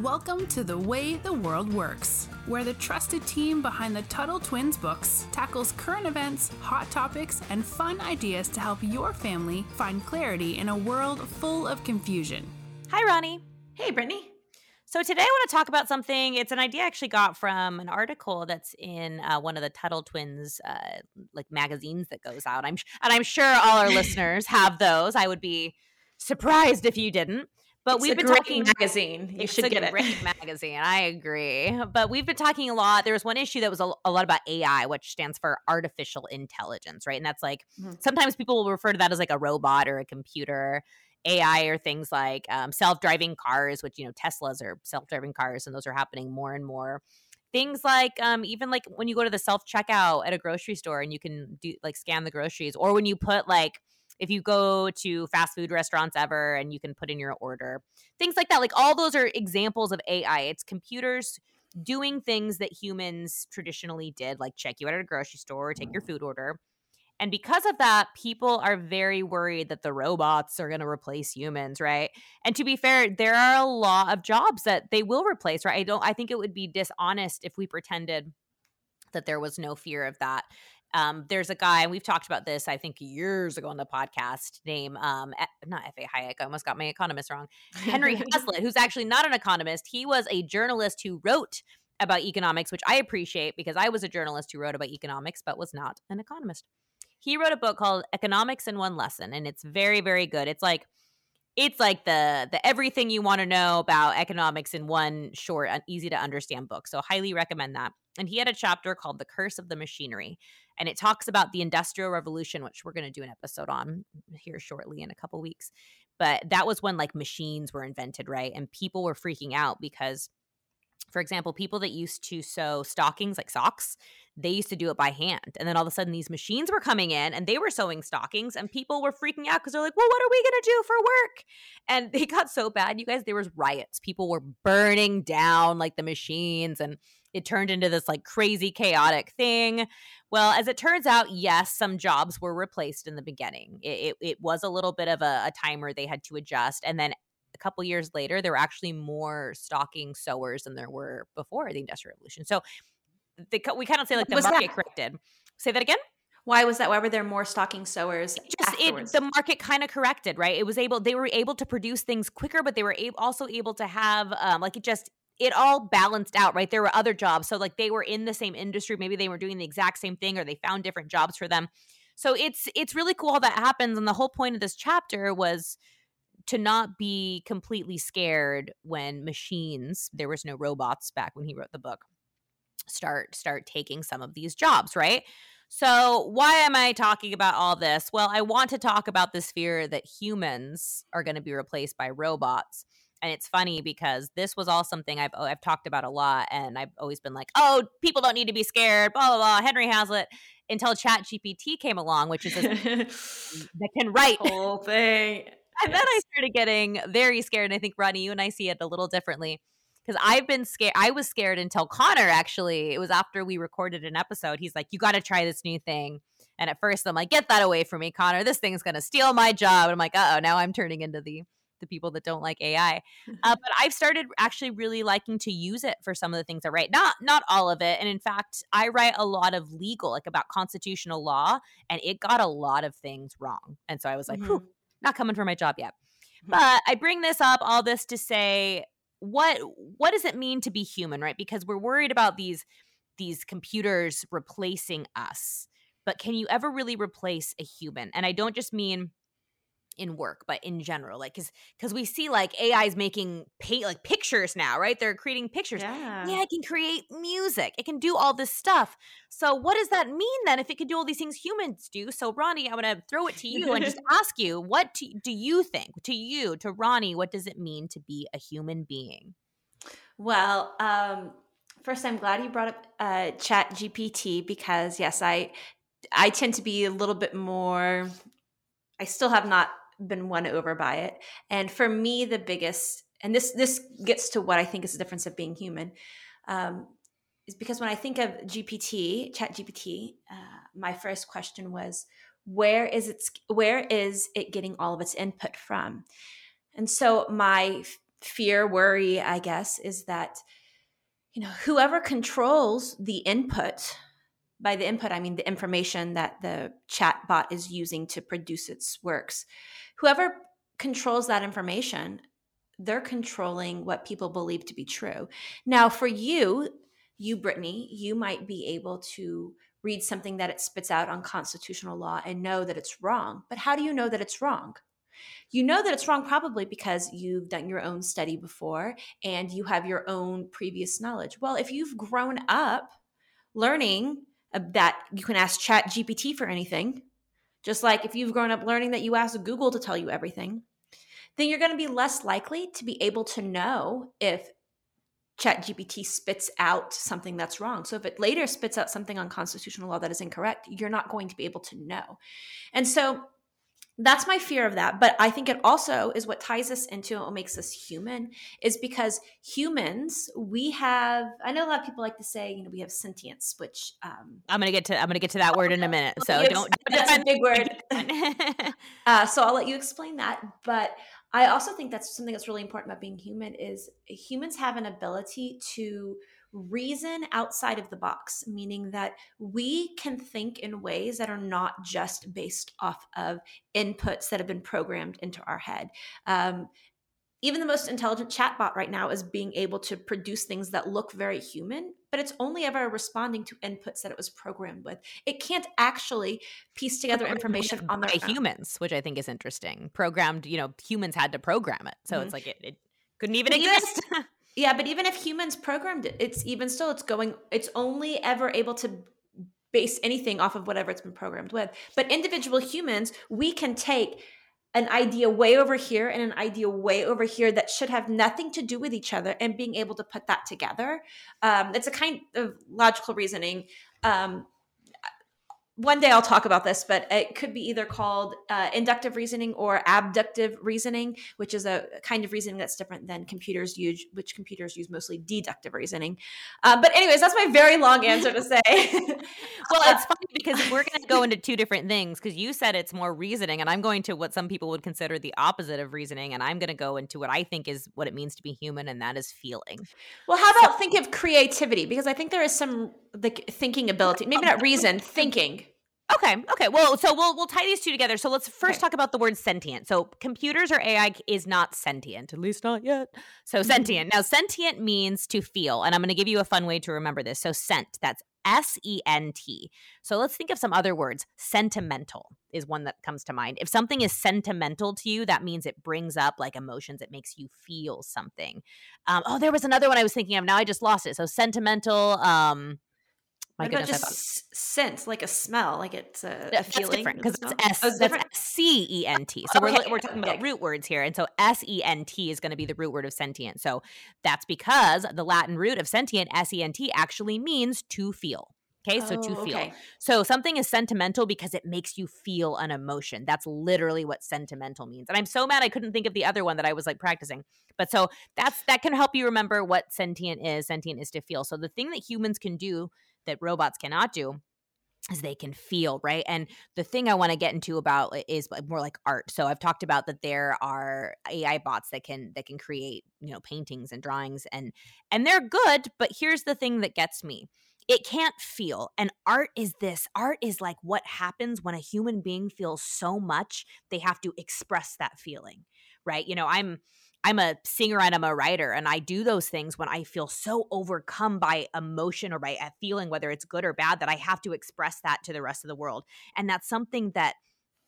Welcome to The Way the World Works, where the trusted team behind the Tuttle Twins books tackles current events, hot topics, and fun ideas to help your family find clarity in a world full of confusion. Hi, Ronnie. Hey, Brittany. So today I want to talk about something. It's an idea I actually got from an article that's in uh, one of the Tuttle Twins uh, like magazines that goes out. I'm and I'm sure all our listeners have those. I would be surprised if you didn't. But it's we've been talking magazine. You should a get great it. magazine. I agree. But we've been talking a lot. There was one issue that was a, a lot about AI, which stands for artificial intelligence, right? And that's like Mhm. sometimes people will refer to that as like a robot or a computer. AI or things like um, self-driving cars, which you know Teslas are self-driving cars, and those are happening more and more. Things like um, even like when you go to the self-checkout at a grocery store and you can do like scan the groceries, or when you put like if you go to fast food restaurants ever and you can put in your order, things like that. Like all those are examples of AI. It's computers doing things that humans traditionally did, like check you out at a grocery store, or take your mm. food order. And because of that, people are very worried that the robots are going to replace humans, right? And to be fair, there are a lot of jobs that they will replace, right? I don't I think it would be dishonest if we pretended that there was no fear of that. Um, there's a guy, and we've talked about this, I think, years ago on the podcast. Name, um, not F. A. Hayek. I almost got my economist wrong. Henry Hazlitt, who's actually not an economist. He was a journalist who wrote about economics, which I appreciate because I was a journalist who wrote about economics but was not an economist. He wrote a book called Economics in One Lesson, and it's very, very good. It's like it's like the the everything you want to know about economics in one short and easy to understand book. So highly recommend that. And he had a chapter called The Curse of the Machinery. And it talks about the Industrial Revolution, which we're going to do an episode on mm, here shortly in a couple weeks. But that was when like machines were invented, right? And people were freaking out because for example, people that used to sew stockings like socks, they used to do it by hand. And then all of a sudden, these machines were coming in and they were sewing stockings, and people were freaking out because they're like, well, what are we going to do for work? And they got so bad, you guys, there was riots. People were burning down like the machines, and it turned into this like crazy, chaotic thing. Well, as it turns out, yes, some jobs were replaced in the beginning. It, it, it was a little bit of a, a timer they had to adjust. And then a couple years later, there were actually more stocking sewers than there were before the Industrial Revolution. So the, co- we kind of say like the Was market that? corrected. Say that again. Why was that? Why were there more stocking sewers? Just it, the market kind of corrected, right? It was able they were able to produce things quicker, but they were able, also able to have um, like it just it all balanced out, right? There were other jobs, so like they were in the same industry, maybe they were doing the exact same thing, or they found different jobs for them. So it's it's really cool how that happens, and the whole point of this chapter was to not be completely scared when machines there was no robots back when he wrote the book start start taking some of these jobs right? So why am i talking about all this? Well i want to talk about this fear that humans are going to be replaced by robots and it's funny because this was all something I've I've talked about a lot, and I've always been like, "Oh, people don't need to be scared." Blah blah blah. Henry Hazlitt until Chat GPT came along, which is this that can write whole thing. and then I started getting very scared. And I think Ronnie, you and I see it a little differently because I've been scared. I was scared until Connor actually. It was after we recorded an episode. He's like, "You got to try this new thing." And at first, I'm like, "Get that away from me, Connor! This thing's gonna steal my job." And I'm like, "Uh oh!" Now I'm turning into the the people that don't like AI. Uh, but I've started actually really liking to use it for some of the things I write. Not not all of it. And in fact, I write a lot of legal, like about constitutional law, and it got a lot of things wrong. And so I was like, Mhm. Not coming for my job yet." Mhm. But I bring this up, all this to say, what what does it mean to be human, right? Because we're worried about these these computers replacing us. But can you ever really replace a human? And I don't just mean in work but in general like because because we see like ai is making pay like pictures now right they're creating pictures Yeah. yeah, it can create music. It can do all this stuff. So, what does that mean then if it can do all these things humans do? So, Ronnie, I'm to throw it to you and just ask you what to, do you think, to you, to Ronnie, what does it mean to be a human being? Well, um, first, I'm glad you brought up uh, Chat GPT because yes, I I tend to be a little bit more. I still have not been won over by it, and for me, the biggest and this this gets to what I think is the difference of being human. Um, is because when I think of GPT, Chat GPT, uh, my first question was, where is it? Where is it getting all of its input from? And so my fear, worry, I guess, is that you know whoever controls the input by the input i mean the information that the chat bot is using to produce its works. Whoever controls that information they're controlling what people believe to be true. Now for you you brittany you might be able to read something that it spits out on constitutional law and know that it's wrong but how do you know that it's wrong? You know that it's wrong probably because you've done your own study before and you have your own previous knowledge. Well, if you've grown up learning Uh, that you can ask Chat GPT for anything, just like if you've grown up learning that you ask Google to tell you everything, then you're going to be less likely to be able to know if Chat GPT spits out something that's wrong. So if it later spits out something on constitutional law that is incorrect, you're not going to be able to know. And so that's my fear of that but i think it also is what ties us into what makes us human is because humans we have i know a lot of people like to say you know we have sentience which um i'm gonna get to i'm gonna get to that word in a minute so don't that's a big word. Uh, so i'll let you explain that but i also think that's something that's really important about being human is humans have an ability to reason outside of the box, meaning that we can think in ways that are not just based off of inputs that have been programmed into our head. Um, even the most intelligent chatbot right now is being able to produce things that look very human, but it's only ever responding to inputs that it was programmed with. It can't actually piece together information on their by own. humans, which I think is interesting. Programmed, you know, humans had to program it, so mm-hmm. it's like it, it couldn't even exist. Yeah, but even if humans programmed it, it's even still it's going it's only ever able to base anything off of whatever it's been programmed with. But individual humans, we can take an idea way over here and an idea way over here that should have nothing to do with each other and being able to put that together. Um, it's a kind of logical reasoning. Um, one day I'll talk about this, but it could be either called uh, inductive reasoning or abductive reasoning, which is a kind of reasoning that's different than computers use, which computers use mostly deductive reasoning. Uh, but, anyways, that's my very long answer to say. well, it's funny because we're going to go into two different things because you said it's more reasoning, and I'm going to what some people would consider the opposite of reasoning, and I'm going to go into what I think is what it means to be human, and that is feeling. Well, how about so, think of creativity? Because I think there is some like thinking ability, maybe not reason, thinking. Okay. Okay. Well, so we'll we'll tie these two together. So let's first okay. talk about the word sentient. So computers or AI is not sentient, at least not yet. So mm-hmm. sentient. Now sentient means to feel, and I'm going to give you a fun way to remember this. So sent. That's S E N T. So let's think of some other words. Sentimental is one that comes to mind. If something is sentimental to you, that means it brings up like emotions. It makes you feel something. Um, oh, there was another one I was thinking of. Now I just lost it. So sentimental. Um, my what about just sense, like a smell, like it's a, a feeling. different because it's S. Oh, that's C E N T. Oh, so okay, we're we're talking about root words here, and so S E N T is going to be the root word of sentient. So that's because the Latin root of sentient S E N T actually means to feel. Okay, so oh, to feel. Okay. So something is sentimental because it makes you feel an emotion. That's literally what sentimental means. And I'm so mad I couldn't think of the other one that I was like practicing. But so that's that can help you remember what sentient is. Sentient is to feel. So the thing that humans can do that robots cannot do is they can feel right? And the thing i want to get into about is more like art. So i've talked about that there are ai bots that can that can create you know paintings and drawings and and they're good but here's the thing that gets me. It can't feel and art is this art is like what happens when a human being feels so much they have to express that feeling right? You know i'm I'm a singer and I'm a writer, and I do those things when I feel so overcome by emotion or by a feeling, whether it's good or bad, that I have to express that to the rest of the world. And that's something that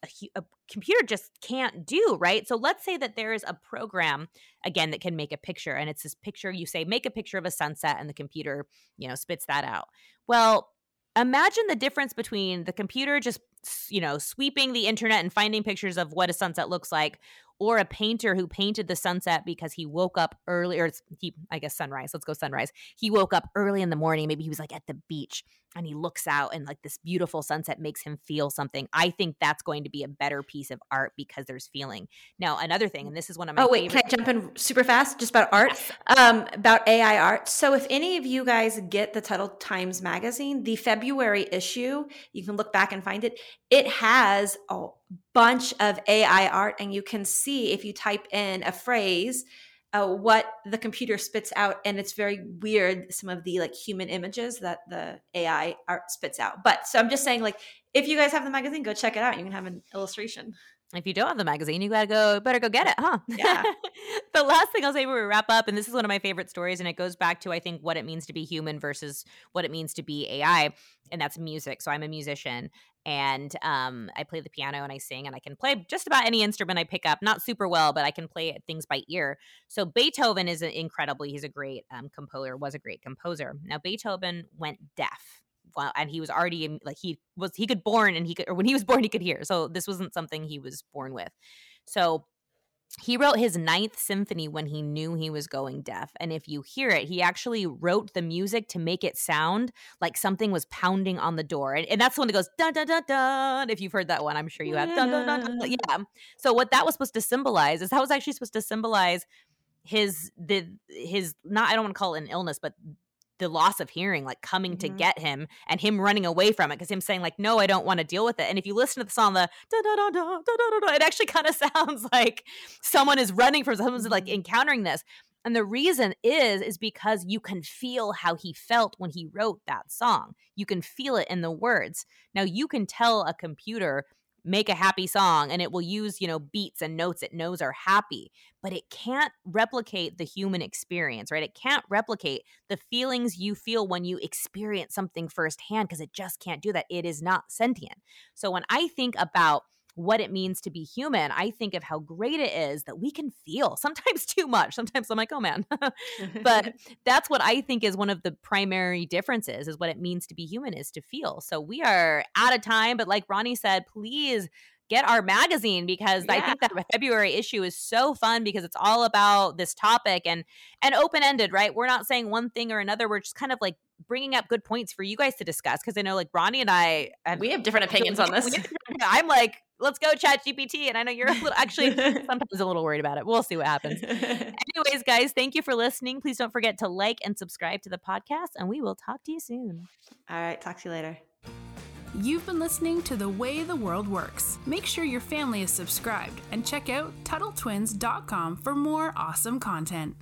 a, a, computer just can't do, right? So let's say that there is a program again that can make a picture and it's this picture you say make a picture of a sunset and the computer, you know, spits that out. Well, imagine the difference between the computer just you know sweeping the internet and finding pictures of what a sunset looks like or a painter who painted the sunset because he woke up early or he I guess sunrise. Let's go sunrise. He woke up early in the morning. Maybe he was like at the beach and he looks out and like this beautiful sunset makes him feel something. I think that's going to be a better piece of art because there's feeling. Now, another thing, and this is one of my Oh wait, favorite- can I jump in super fast just about art? Yes. Um about AI art. So if any of you guys get the Tuttle Times magazine, the February issue, you can look back and find it. It has a bunch of AI art and you can see if you type in a phrase uh, what the computer spits out and it's very weird some of the like human images that the ai art spits out. But so i'm just saying like if you guys have the magazine go check it out you can have an illustration if you don't have the magazine, you gotta go, better go get it, huh? Yeah. the last thing I'll say before we wrap up, and this is one of my favorite stories, and it goes back to I think what it means to be human versus what it means to be AI, and that's music. So I'm a musician, and um, I play the piano and I sing, and I can play just about any instrument I pick up. Not super well, but I can play things by ear. So Beethoven is incredibly. He's a great um, composer. Was a great composer. Now Beethoven went deaf well, and he was already like he was he could born and he could or when he was born he could hear. So this wasn't something he was born with. So he wrote his ninth symphony when he knew he was going deaf. And if you hear it, he actually wrote the music to make it sound like something was pounding on the door. And, and that's the one that goes dun dun dun dun. If you've heard that one, I'm sure you have. Dun, dun, dun, dun. Yeah. So what that was supposed to symbolize is that was actually supposed to symbolize his the his not I don't want to call it an illness, but the loss of hearing like coming mm-hmm. to get him and him running away from it because him saying like no i don't want to deal with it and if you listen to the song the da, da, da, da, da, da, it actually kind of sounds like someone is running from someone's like mm-hmm. encountering this and the reason is is because you can feel how he felt when he wrote that song you can feel it in the words now you can tell a computer make a happy song and it will use, you know, beats and notes it knows are happy, but it can't replicate the human experience, right? It can't replicate the feelings you feel when you experience something firsthand because it just can't do that. It is not sentient. So when I think about what it means to be human, I think of how great it is that we can feel sometimes too much. Sometimes I'm like, oh man. but that's what I think is one of the primary differences is what it means to be human is to feel. So we are out of time, but like Ronnie said, please get our magazine because yeah. I think that February issue is so fun because it's all about this topic and and open ended, right? We're not saying one thing or another. We're just kind of like bringing up good points for you guys to discuss because I know like Ronnie and I have, we have different opinions on this. I'm like, let's go chat GPT, and I know you're a little, actually sometimes a little worried about it. We'll see what happens. Anyways, guys, thank you for listening. Please don't forget to like and subscribe to the podcast, and we will talk to you soon. All right, talk to you later. You've been listening to The Way the World Works. Make sure your family is subscribed and check out TuttleTwins.com for more awesome content.